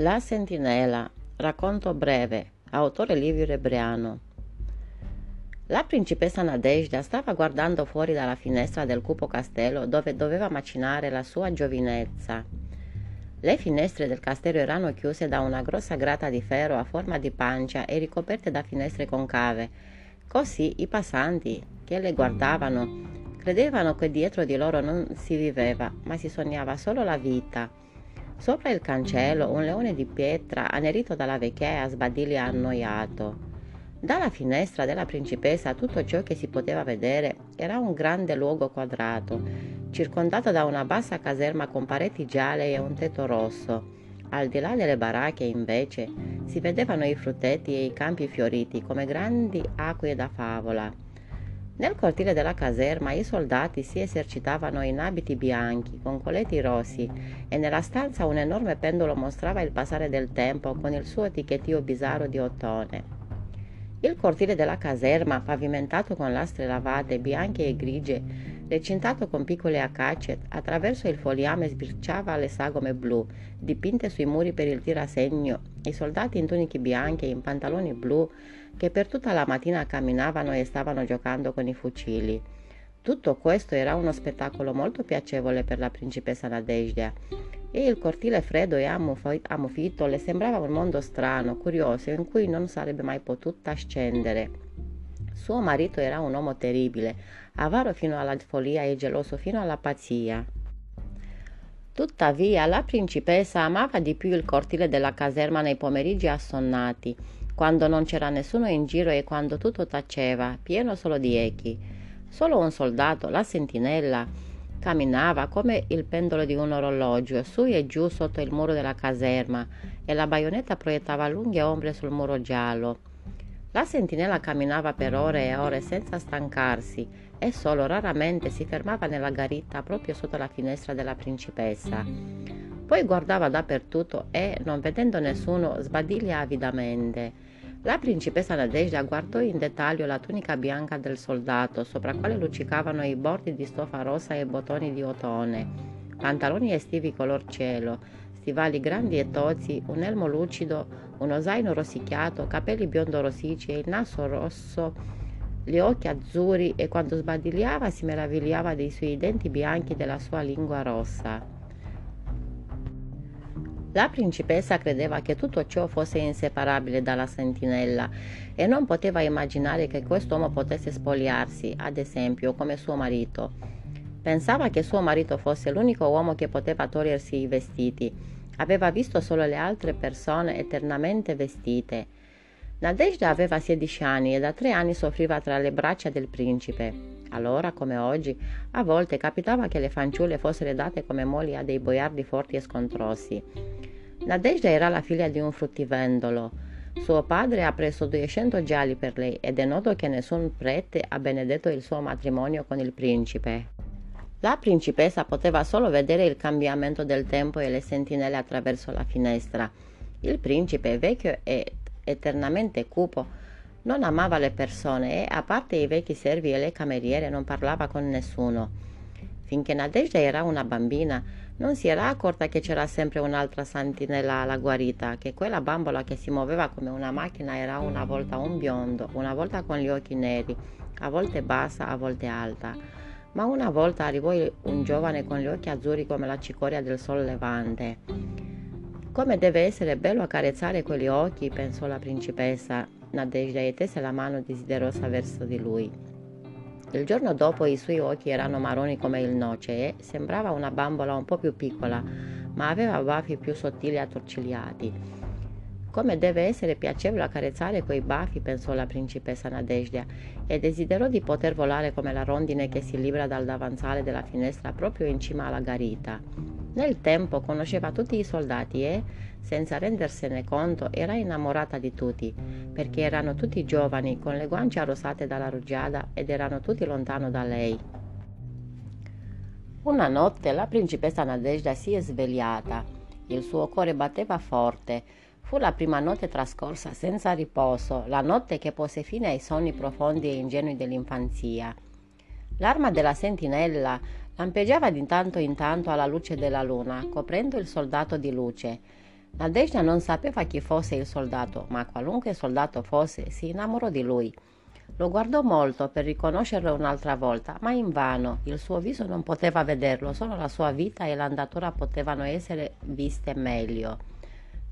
La sentinella, racconto breve, autore Livio Rebriano. La principessa Nadezhda stava guardando fuori dalla finestra del cupo castello dove doveva macinare la sua giovinezza. Le finestre del castello erano chiuse da una grossa grata di ferro a forma di pancia e ricoperte da finestre concave. Così i passanti che le guardavano credevano che dietro di loro non si viveva, ma si sognava solo la vita Sopra il cancello un leone di pietra annerito dalla vecchiaia sbadiglio annoiato. Dalla finestra della principessa tutto ciò che si poteva vedere era un grande luogo quadrato, circondato da una bassa caserma con pareti gialle e un tetto rosso. Al di là delle baracche, invece, si vedevano i frutteti e i campi fioriti come grandi acque da favola. Nel cortile della caserma i soldati si esercitavano in abiti bianchi, con colletti rossi, e nella stanza un enorme pendolo mostrava il passare del tempo con il suo etichettio bizzarro di ottone. Il cortile della caserma, pavimentato con lastre lavate bianche e grigie, recintato con piccole acacie, attraverso il fogliame sbirciava le sagome blu, dipinte sui muri per il tirasegno, i soldati in tuniche bianche e in pantaloni blu che per tutta la mattina camminavano e stavano giocando con i fucili. Tutto questo era uno spettacolo molto piacevole per la principessa Nadezhda e il cortile freddo e ammuffito le sembrava un mondo strano, curioso, in cui non sarebbe mai potuta scendere. Suo marito era un uomo terribile, avaro fino alla follia e geloso fino alla pazzia. Tuttavia la principessa amava di più il cortile della caserma nei pomeriggi assonnati quando non c'era nessuno in giro e quando tutto taceva, pieno solo di echi. Solo un soldato, la sentinella, camminava come il pendolo di un orologio, su e giù sotto il muro della caserma, e la baionetta proiettava lunghe ombre sul muro giallo. La sentinella camminava per ore e ore senza stancarsi e solo raramente si fermava nella garita proprio sotto la finestra della principessa. Poi guardava dappertutto e, non vedendo nessuno, sbadiglia avidamente. La principessa Nadezhda guardò in dettaglio la tunica bianca del soldato, sopra quale luccicavano i bordi di stoffa rossa e bottoni di ottone, pantaloni estivi color cielo, stivali grandi e tozzi, un elmo lucido, uno zaino rosicchiato, capelli biondo rossicci e il naso rosso, gli occhi azzurri e quando sbadigliava si meravigliava dei suoi denti bianchi e della sua lingua rossa. La principessa credeva che tutto ciò fosse inseparabile dalla sentinella e non poteva immaginare che quest'uomo potesse spogliarsi, ad esempio, come suo marito. Pensava che suo marito fosse l'unico uomo che poteva togliersi i vestiti. Aveva visto solo le altre persone eternamente vestite. Nadezhda aveva 16 anni e da tre anni soffriva tra le braccia del principe. Allora, come oggi, a volte capitava che le fanciulle fossero date come mogli a dei boiardi forti e scontrossi. Nadezhda era la figlia di un fruttivendolo. Suo padre ha preso 200 gialli per lei ed è noto che nessun prete ha benedetto il suo matrimonio con il principe. La principessa poteva solo vedere il cambiamento del tempo e le sentinelle attraverso la finestra. Il principe, vecchio e eternamente cupo, non amava le persone e, a parte i vecchi servi e le cameriere, non parlava con nessuno. Finché Nadezhda era una bambina, non si era accorta che c'era sempre un'altra sentinella alla guarita, che quella bambola che si muoveva come una macchina era una volta un biondo, una volta con gli occhi neri, a volte bassa, a volte alta. Ma una volta arrivò un giovane con gli occhi azzurri come la cicoria del sol levante. Come deve essere bello accarezzare quegli occhi, pensò la principessa. Nadezhda e tese la mano desiderosa verso di lui. Il giorno dopo i suoi occhi erano marroni come il noce e sembrava una bambola un po' più piccola, ma aveva baffi più sottili e attorcigliati. Come deve essere piacevole accarezzare quei baffi, pensò la principessa Nadezhda, e desiderò di poter volare come la rondine che si libera dal davanzale della finestra proprio in cima alla garita. Nel tempo conosceva tutti i soldati e, senza rendersene conto, era innamorata di tutti, perché erano tutti giovani, con le guance arrosate dalla rugiada ed erano tutti lontano da lei. Una notte la principessa Nadezhda si è svegliata. Il suo cuore batteva forte. Fu la prima notte trascorsa senza riposo, la notte che pose fine ai sogni profondi e ingenui dell'infanzia. L'arma della sentinella lampeggiava di tanto in tanto alla luce della luna, coprendo il soldato di luce Nadezhda non sapeva chi fosse il soldato, ma qualunque soldato fosse, si innamorò di lui. Lo guardò molto per riconoscerlo un'altra volta, ma invano. Il suo viso non poteva vederlo, solo la sua vita e l'andatura potevano essere viste meglio.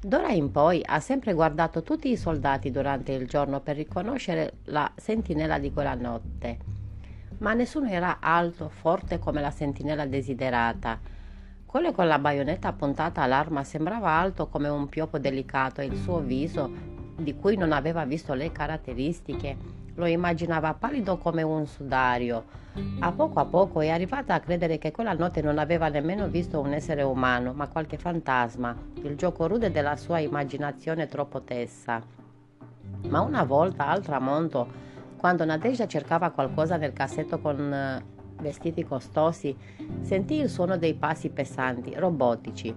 D'ora in poi ha sempre guardato tutti i soldati durante il giorno per riconoscere la sentinella di quella notte. Ma nessuno era alto, forte come la sentinella desiderata. Quello con la baionetta puntata all'arma sembrava alto come un piopo delicato e il suo viso, di cui non aveva visto le caratteristiche, lo immaginava pallido come un sudario. A poco a poco è arrivata a credere che quella notte non aveva nemmeno visto un essere umano, ma qualche fantasma, il gioco rude della sua immaginazione troppo tessa. Ma una volta al tramonto, quando Nadezhda cercava qualcosa nel cassetto con vestiti costosi, sentì il suono dei passi pesanti, robotici.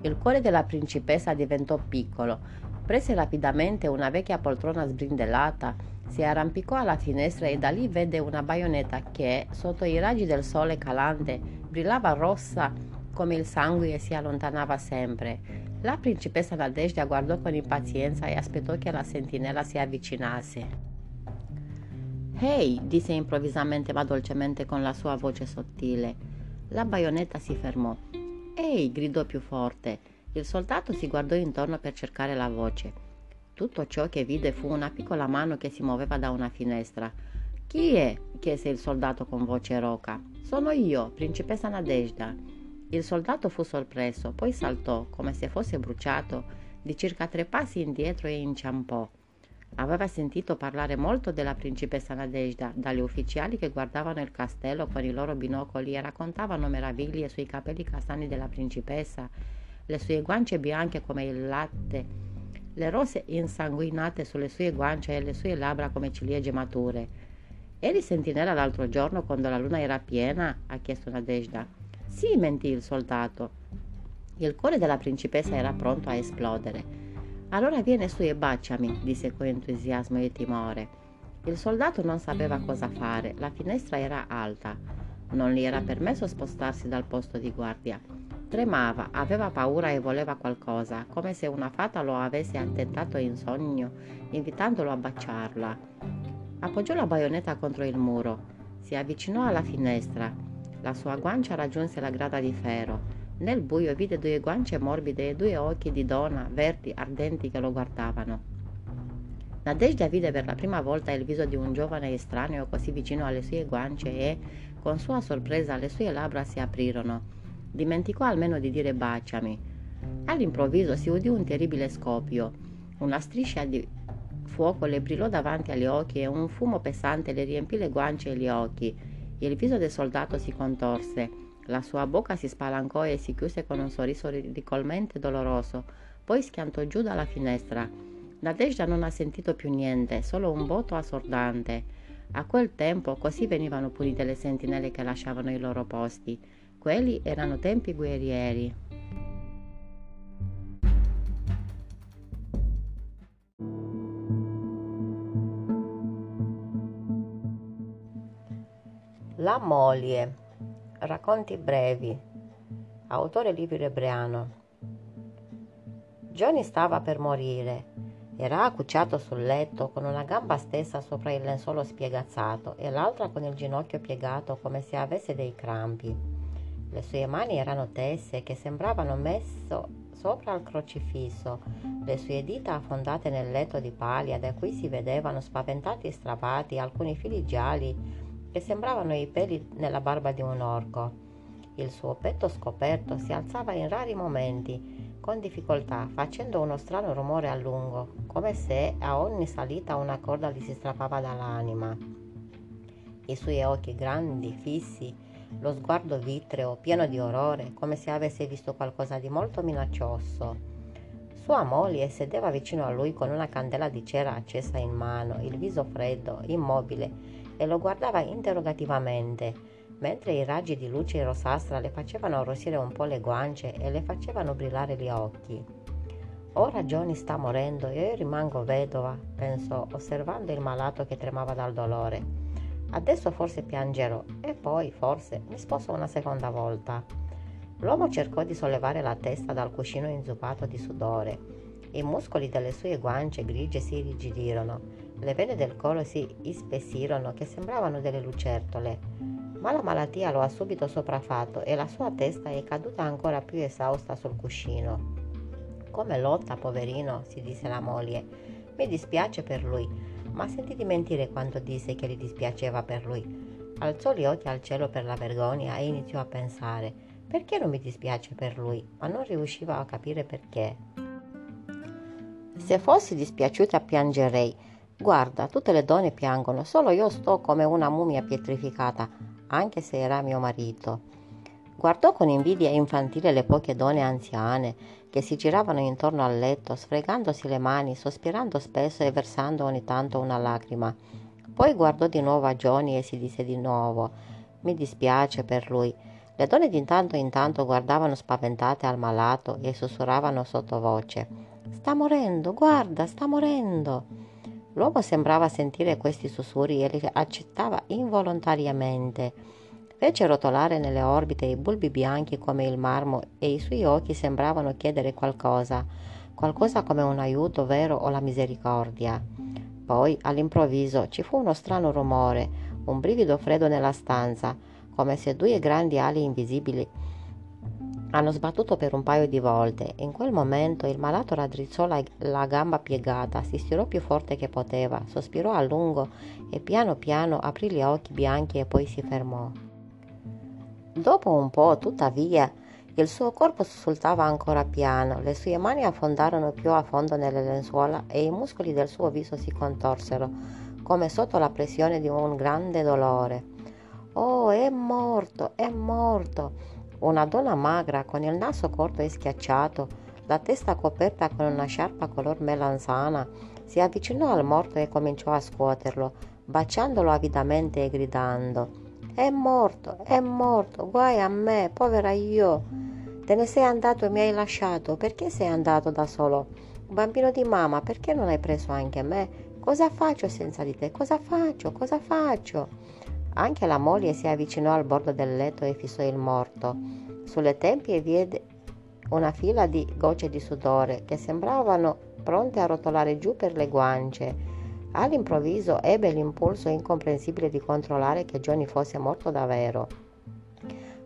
Il cuore della principessa diventò piccolo. Prese rapidamente una vecchia poltrona sbrindellata, si arrampicò alla finestra e da lì vede una baionetta che, sotto i raggi del sole calante, brillava rossa come il sangue e si allontanava sempre. La principessa Nadezhda guardò con impazienza e aspettò che la sentinella si avvicinasse. Ehi, disse improvvisamente ma dolcemente con la sua voce sottile. La baionetta si fermò. Ehi, gridò più forte. Il soldato si guardò intorno per cercare la voce. Tutto ciò che vide fu una piccola mano che si muoveva da una finestra. Chi è? chiese il soldato con voce roca. Sono io, principessa Nadezhda. Il soldato fu sorpreso, poi saltò, come se fosse bruciato, di circa tre passi indietro e inciampò. Aveva sentito parlare molto della principessa Nadezhda dagli ufficiali che guardavano il castello con i loro binocoli e raccontavano meraviglie sui capelli castani della principessa, le sue guance bianche come il latte, le rose insanguinate sulle sue guance e le sue labbra come ciliegie mature. Eri sentinella l'altro giorno quando la luna era piena? ha chiesto Nadezhda. Sì, mentì il soldato. Il cuore della principessa era pronto a esplodere. Allora vieni su e baciami, disse con entusiasmo e timore. Il soldato non sapeva cosa fare, la finestra era alta. Non gli era permesso spostarsi dal posto di guardia. Tremava, aveva paura e voleva qualcosa, come se una fata lo avesse attentato in sogno, invitandolo a baciarla. Appoggiò la baionetta contro il muro, si avvicinò alla finestra. La sua guancia raggiunse la grata di ferro. Nel buio vide due guance morbide e due occhi di donna verdi ardenti che lo guardavano. Nadezhda vide per la prima volta il viso di un giovane estraneo così vicino alle sue guance e, con sua sorpresa, le sue labbra si aprirono. Dimenticò almeno di dire baciami. All'improvviso si udì un terribile scoppio. Una striscia di fuoco le brillò davanti agli occhi e un fumo pesante le riempì le guance e gli occhi. Il viso del soldato si contorse. La sua bocca si spalancò e si chiuse con un sorriso ridicolmente doloroso, poi schiantò giù dalla finestra. Nadezhda non ha sentito più niente, solo un voto assordante. A quel tempo così venivano punite le sentinelle che lasciavano i loro posti. Quelli erano tempi guerrieri. La moglie Racconti brevi. Autore Livio Ebreano. Johnny stava per morire. Era accucciato sul letto con una gamba stessa sopra il lenzuolo spiegazzato e l'altra con il ginocchio piegato come se avesse dei crampi. Le sue mani erano tese che sembravano messe sopra il crocifisso, le sue dita affondate nel letto di paglia da cui si vedevano spaventati e strappati alcuni fili gialli che sembravano i peli nella barba di un orco. Il suo petto scoperto si alzava in rari momenti, con difficoltà, facendo uno strano rumore a lungo, come se a ogni salita una corda gli si strappava dall'anima. I suoi occhi grandi, fissi, lo sguardo vitreo, pieno di orrore, come se avesse visto qualcosa di molto minaccioso. Sua moglie sedeva vicino a lui con una candela di cera accesa in mano, il viso freddo, immobile, e lo guardava interrogativamente, mentre i raggi di luce rossastra le facevano arrossire un po' le guance e le facevano brillare gli occhi. Ora Johnny sta morendo e io rimango vedova, pensò, osservando il malato che tremava dal dolore. Adesso forse piangerò e poi, forse, mi sposo una seconda volta. L'uomo cercò di sollevare la testa dal cuscino inzuppato di sudore. I muscoli delle sue guance grigie si irrigidirono, le vene del collo si ispessirono che sembravano delle lucertole. Ma la malattia lo ha subito sopraffatto e la sua testa è caduta ancora più esausta sul cuscino. Come lotta, poverino, si disse la moglie. Mi dispiace per lui, ma sentì di mentire quando disse che gli dispiaceva per lui. Alzò gli occhi al cielo per la vergogna e iniziò a pensare perché non mi dispiace per lui, ma non riusciva a capire perché. Se fossi dispiaciuta piangerei. Guarda, tutte le donne piangono, solo io sto come una mummia pietrificata, anche se era mio marito. Guardò con invidia infantile le poche donne anziane che si giravano intorno al letto, sfregandosi le mani, sospirando spesso e versando ogni tanto una lacrima. Poi guardò di nuovo a Johnny e si disse di nuovo: Mi dispiace per lui. Le donne di tanto in tanto guardavano spaventate al malato e sussurravano sottovoce: Sta morendo, guarda, sta morendo. L'uomo sembrava sentire questi sussurri e li accettava involontariamente. Fece rotolare nelle orbite i bulbi bianchi come il marmo e i suoi occhi sembravano chiedere qualcosa, qualcosa come un aiuto vero o la misericordia. Poi, all'improvviso, ci fu uno strano rumore, un brivido freddo nella stanza, come se due grandi ali invisibili hanno sbattuto per un paio di volte. In quel momento il malato raddrizzò la, la, gamba piegata, si stirò più forte che poteva, sospirò a lungo e piano piano aprì gli occhi bianchi e poi si fermò. Dopo un po', tuttavia, il suo corpo sussultava ancora piano, le sue mani affondarono più a fondo nelle lenzuola e i muscoli del suo viso si contorsero, come sotto la pressione di un grande dolore. Oh, è morto, è morto! Una donna magra, con il naso corto e schiacciato, la testa coperta con una sciarpa color melanzana, si avvicinò al morto e cominciò a scuoterlo, baciandolo avidamente e gridando è morto, è morto, guai a me, povera io. Te ne sei andato e mi hai lasciato, perché sei andato da solo? Bambino di mamma, perché non hai preso anche me? Cosa faccio senza di te? Cosa faccio? Cosa faccio? Anche la moglie si avvicinò al bordo del letto e fissò il morto. Sulle tempie vide una fila di gocce di sudore che sembravano pronte a rotolare giù per le guance All'improvviso ebbe l'impulso incomprensibile di controllare che Johnny fosse morto davvero.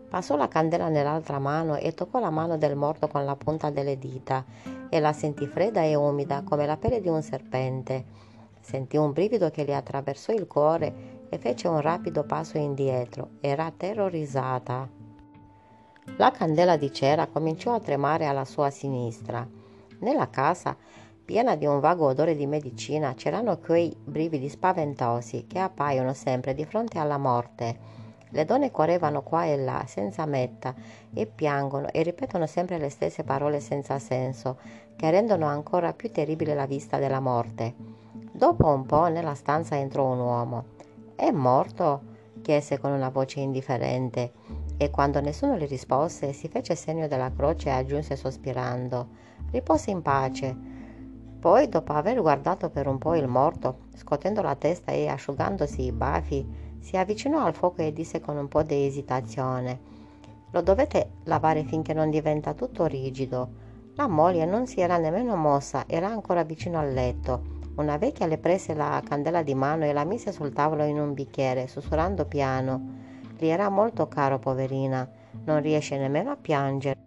Passò la candela nell'altra mano e toccò la mano del morto con la punta delle dita e la sentì fredda e umida come la pelle di un serpente. Sentì un brivido che le attraversò il cuore e fece un rapido passo indietro. Era terrorizzata. La candela di cera cominciò a tremare alla sua sinistra. Nella casa piena di un vago odore di medicina, c'erano quei brividi spaventosi che appaiono sempre di fronte alla morte. Le donne correvano qua e là, senza metta, e piangono e ripetono sempre le stesse parole senza senso, che rendono ancora più terribile la vista della morte. Dopo un po' nella stanza entrò un uomo. È morto? chiese con una voce indifferente, e quando nessuno le rispose si fece segno della croce e aggiunse sospirando Riposi in pace. Poi, dopo aver guardato per un po' il morto, scotendo la testa e asciugandosi i baffi, si avvicinò al fuoco e disse con un po' di esitazione: Lo dovete lavare finché non diventa tutto rigido. La moglie non si era nemmeno mossa, era ancora vicino al letto. Una vecchia le prese la candela di mano e la mise sul tavolo in un bicchiere, sussurrando piano. Gli era molto caro, poverina, non riesce nemmeno a piangere.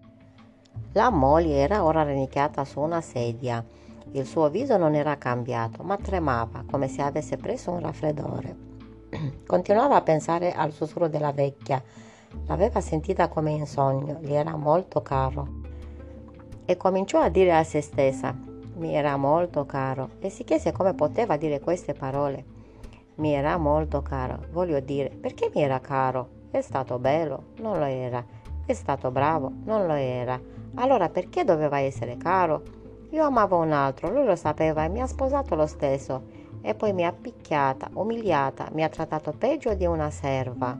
La moglie era ora rannicchiata su una sedia. Il suo viso non era cambiato, ma tremava come se avesse preso un raffreddore. Continuava a pensare al sussurro della vecchia. L'aveva sentita come in sogno, gli era molto caro. E cominciò a dire a se stessa, mi era molto caro, e si chiese come poteva dire queste parole. Mi era molto caro, voglio dire, perché mi era caro? È stato bello? Non lo era. È stato bravo? Non lo era. Allora perché doveva essere caro? Io amavo un altro, lui lo sapeva e mi ha sposato lo stesso. E poi mi ha picchiata, umiliata, mi ha trattato peggio di una serva.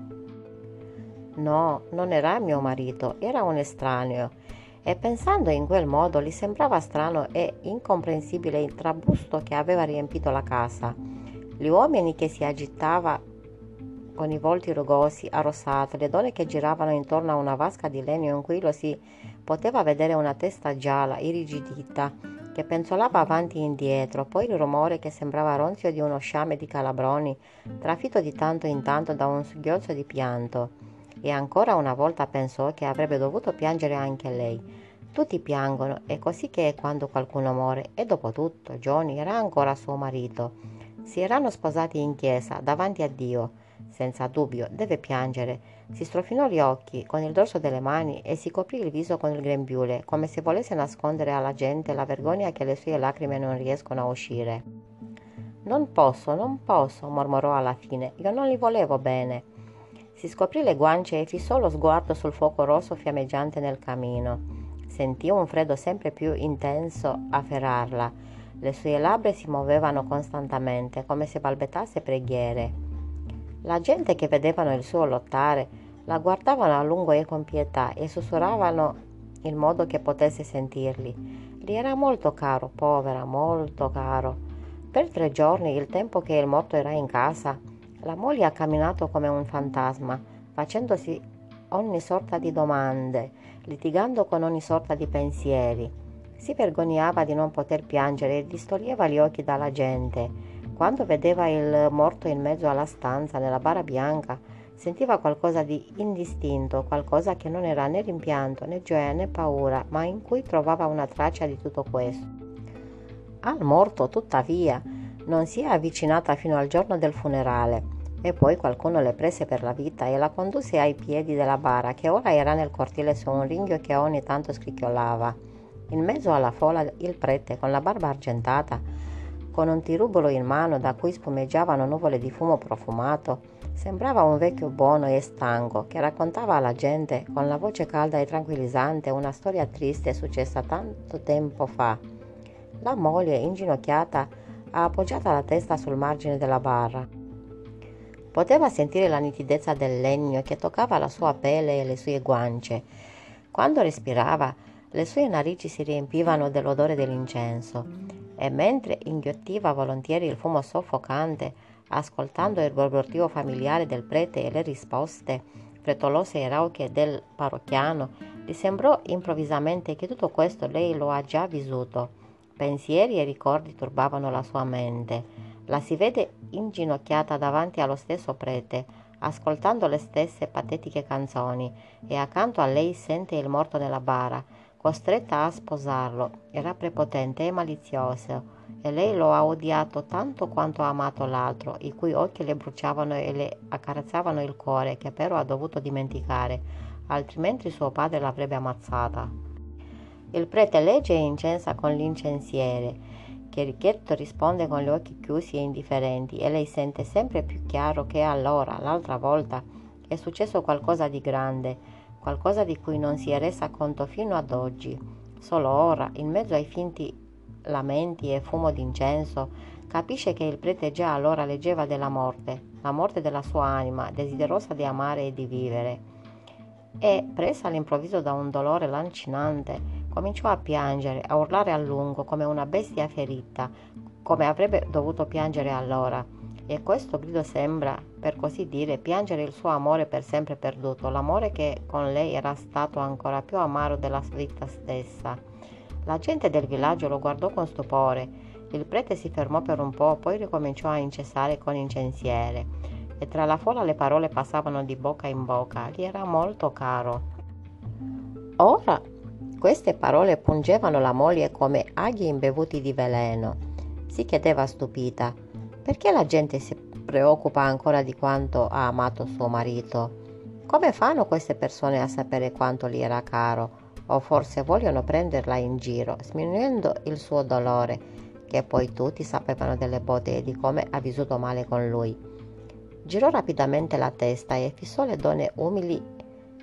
No, non era mio marito, era un estraneo. E pensando in quel modo gli sembrava strano e incomprensibile il trabusto che aveva riempito la casa. Gli uomini che si agitava con i volti rugosi, arrossati, le donne che giravano intorno a una vasca di legno in cui lo si poteva vedere una testa gialla, irrigidita, che penzolava avanti e indietro, poi il rumore che sembrava ronzio di uno sciame di calabroni, trafitto di tanto in tanto da un singhiozzo di pianto. E ancora una volta pensò che avrebbe dovuto piangere anche lei. Tutti piangono, è così che è quando qualcuno muore, e dopo tutto Johnny era ancora suo marito. Si erano sposati in chiesa, davanti a Dio. Senza dubbio, deve piangere. Si strofinò gli occhi con il dorso delle mani e si coprì il viso con il grembiule, come se volesse nascondere alla gente la vergogna che le sue lacrime non riescono a uscire. Non posso, non posso, mormorò alla fine. Io non li volevo bene. Si scoprì le guance e fissò lo sguardo sul fuoco rosso fiammeggiante nel camino. Sentì un freddo sempre più intenso afferrarla le sue labbra si muovevano costantemente, come se balbettasse preghiere. La gente che vedevano il suo lottare la guardavano a lungo e con pietà e sussurravano in modo che potesse sentirli. Gli era molto caro, povera, molto caro. Per tre giorni, il tempo che il morto era in casa, la moglie ha camminato come un fantasma, facendosi ogni sorta di domande, litigando con ogni sorta di pensieri. Si vergognava di non poter piangere e distoglieva gli occhi dalla gente. Quando vedeva il morto in mezzo alla stanza, nella bara bianca, sentiva qualcosa di indistinto, qualcosa che non era né rimpianto, né gioia, né paura, ma in cui trovava una traccia di tutto questo. Al morto, tuttavia, non si è avvicinata fino al giorno del funerale e poi qualcuno le prese per la vita e la condusse ai piedi della bara che ora era nel cortile su un ringhio che ogni tanto scricchiolava. In mezzo alla folla il prete, con la barba argentata, con un tirubolo in mano da cui spumeggiavano nuvole di fumo profumato, sembrava un vecchio buono e stanco che raccontava alla gente con la voce calda e tranquillizzante una storia triste successa tanto tempo fa. La moglie, inginocchiata, ha appoggiata la testa sul margine della barra. Poteva sentire la nitidezza del legno che toccava la sua pelle e le sue guance. Quando respirava, le sue narici si riempivano dell'odore dell'incenso e mentre inghiottiva volentieri il fumo soffocante, ascoltando il borbottio familiare del prete e le risposte frettolose e rauche del parrocchiano, gli sembrò improvvisamente che tutto questo lei lo ha già vissuto. Pensieri e ricordi turbavano la sua mente. La si vede inginocchiata davanti allo stesso prete, ascoltando le stesse patetiche canzoni, e accanto a lei sente il morto nella bara, costretta a sposarlo. Era prepotente e malizioso e lei lo ha odiato tanto quanto ha amato l'altro, i cui occhi le bruciavano e le accarezzavano il cuore, che però ha dovuto dimenticare, altrimenti suo padre l'avrebbe ammazzata. Il prete legge e incensa con l'incensiere, che Richetto risponde con gli occhi chiusi e indifferenti, e lei sente sempre più chiaro che allora, l'altra volta, è successo qualcosa di grande, qualcosa di cui non si è resa conto fino ad oggi. Solo ora, in mezzo ai finti lamenti e fumo d'incenso, capisce che il prete già allora leggeva della morte, la morte della sua anima, desiderosa di amare e di vivere. E, presa all'improvviso da un dolore lancinante, cominciò a piangere, a urlare a lungo come una bestia ferita, come avrebbe dovuto piangere allora e questo grido sembra, per così dire, piangere il suo amore per sempre perduto, l'amore che con lei era stato ancora più amaro della vita stessa. La gente del villaggio lo guardò con stupore. Il prete si fermò per un po', poi ricominciò a incessare con incensiere. E tra la folla le parole passavano di bocca in bocca. Gli era molto caro. Ora queste parole pungevano la moglie come aghi imbevuti di veleno. Si chiedeva stupita perché la gente si preoccupa ancora di quanto ha amato suo marito? Come fanno queste persone a sapere quanto gli era caro? O forse vogliono prenderla in giro, sminuendo il suo dolore, che poi tutti sapevano delle botte e di come ha vissuto male con lui. Girò rapidamente la testa e fissò le donne umili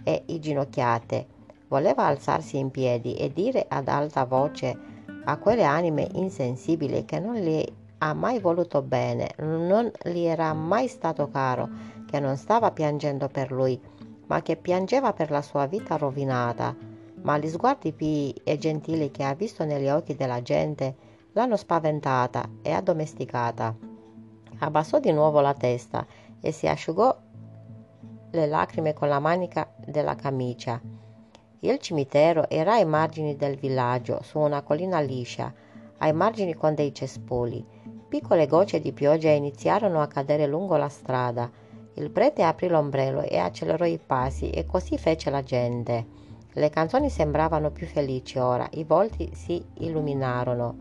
e inginocchiate. Voleva alzarsi in piedi e dire ad alta voce a quelle anime insensibili che non le ha mai voluto bene, non gli era mai stato caro, che non stava piangendo per lui, ma che piangeva per la sua vita rovinata. Ma gli sguardi pii e gentili che ha visto negli occhi della gente l'hanno spaventata e addomesticata. Abbassò di nuovo la testa e si asciugò le lacrime con la manica della camicia. Il cimitero era ai margini del villaggio, su una collina liscia, ai margini con dei cespoli. Piccole gocce di pioggia iniziarono a cadere lungo la strada. Il prete aprì l'ombrello e accelerò i passi e così fece la gente. Le canzoni sembravano più felici ora, i volti si illuminarono.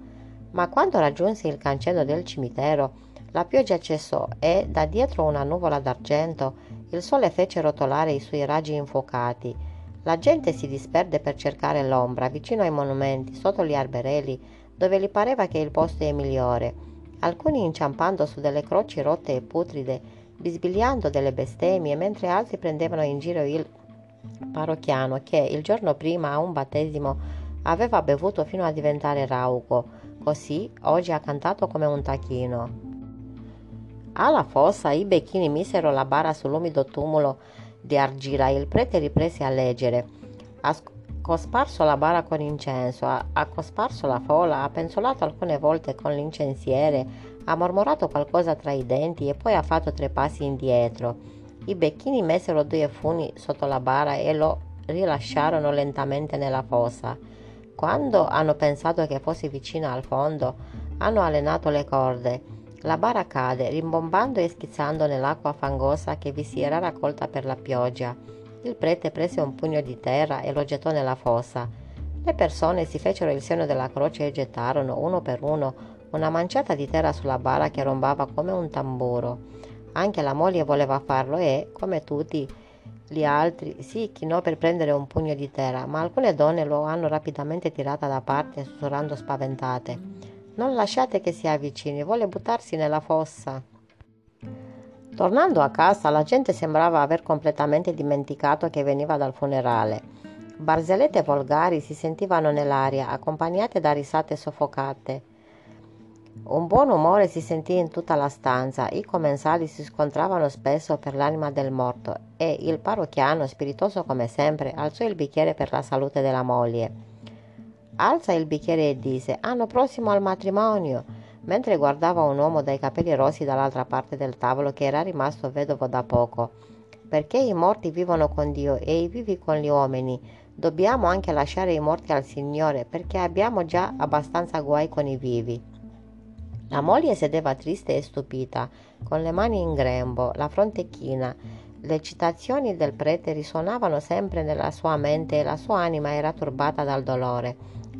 Ma quando raggiunse il cancello del cimitero, la pioggia cessò e, da dietro una nuvola d'argento, il sole fece rotolare i suoi raggi infuocati. La gente si disperde per cercare l'ombra vicino ai monumenti, sotto gli alberelli, dove gli pareva che il posto è migliore. Alcuni inciampando su delle croci rotte e putride, bisbigliando delle bestemmie, mentre altri prendevano in giro il parrocchiano che il giorno prima a un battesimo aveva bevuto fino a diventare rauco Così oggi ha cantato come un tacchino. Alla fossa i becchini misero la bara sull'umido tumulo di argilla il prete riprese a leggere. Ha cosparso la bara con incenso, ha, cosparso la folla, ha penzolato alcune volte con l'incensiere, ha mormorato qualcosa tra i denti e poi ha fatto tre passi indietro. I becchini misero due funi sotto la bara e lo rilasciarono lentamente nella fossa. Quando hanno pensato che fosse vicina al fondo, hanno allenato le corde. La bara cade, rimbombando e schizzando nell'acqua fangosa che vi si era raccolta per la pioggia. Il prete prese un pugno di terra e lo gettò nella fossa. Le persone si fecero il segno della croce e gettarono, uno per uno, una manciata di terra sulla bara che rombava come un tamburo. Anche la moglie voleva farlo e, come tutti, gli altri si chinò per prendere un pugno di terra, ma alcune donne lo hanno rapidamente tirata da parte, sussurrando spaventate. Non lasciate che si avvicini, vuole buttarsi nella fossa. Tornando a casa, la gente sembrava aver completamente dimenticato che veniva dal funerale. Barzellette volgari si sentivano nell'aria, accompagnate da risate soffocate. Un buon umore si sentì in tutta la stanza, i commensali si scontravano spesso per l'anima del morto e il parrocchiano, spiritoso come sempre, alzò il bicchiere per la salute della moglie. Alza il bicchiere e disse anno prossimo al matrimonio, mentre guardava un uomo dai capelli rossi dall'altra parte del tavolo che era rimasto vedovo da poco. Perché i morti vivono con Dio e i vivi con gli uomini, dobbiamo anche lasciare i morti al Signore perché abbiamo già abbastanza guai con i vivi. La moglie sedeva triste e stupita, con le mani in grembo, la fronte china. Le citazioni del prete risuonavano sempre nella sua mente e la sua anima era turbata dal dolore.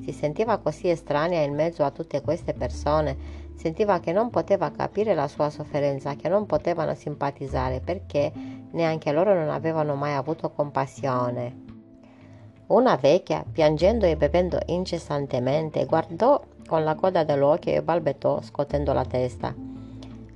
Si sentiva così estranea in mezzo a tutte queste persone, sentiva che non poteva capire la sua sofferenza, che non potevano simpatizzare perché neanche loro non avevano mai avuto compassione. Una vecchia, piangendo e bevendo incessantemente, guardò con la coda dell'occhio e balbettò scotendo la testa.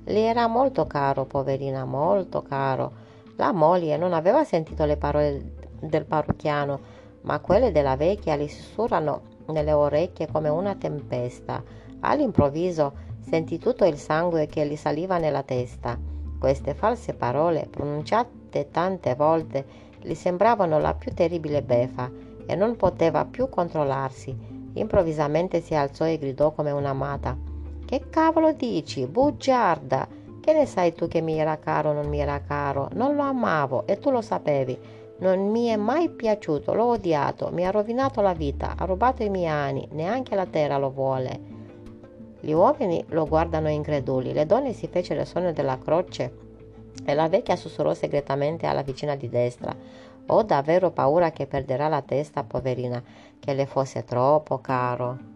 Le era molto caro, poverina, molto caro. La moglie non aveva sentito le parole del parrucchiano, ma quelle della vecchia gli sussurrano nelle orecchie come una tempesta. All'improvviso sentì tutto il sangue che gli saliva nella testa. Queste false parole, pronunciate tante volte, gli sembravano la più terribile beffa e non poteva più controllarsi. Improvvisamente si alzò e gridò come un'amata. Che cavolo dici? Bugiarda! Che ne sai tu che mi era caro o non mi era caro? Non lo amavo e tu lo sapevi. Non mi è mai piaciuto, l'ho odiato, mi ha rovinato la vita, ha rubato i miei anni, neanche la terra lo vuole. Gli uomini lo guardano increduli, le donne si fecero il sogno della croce e la vecchia sussurrò segretamente alla vicina di destra. Ho davvero paura che perderà la testa, poverina, che le fosse troppo caro.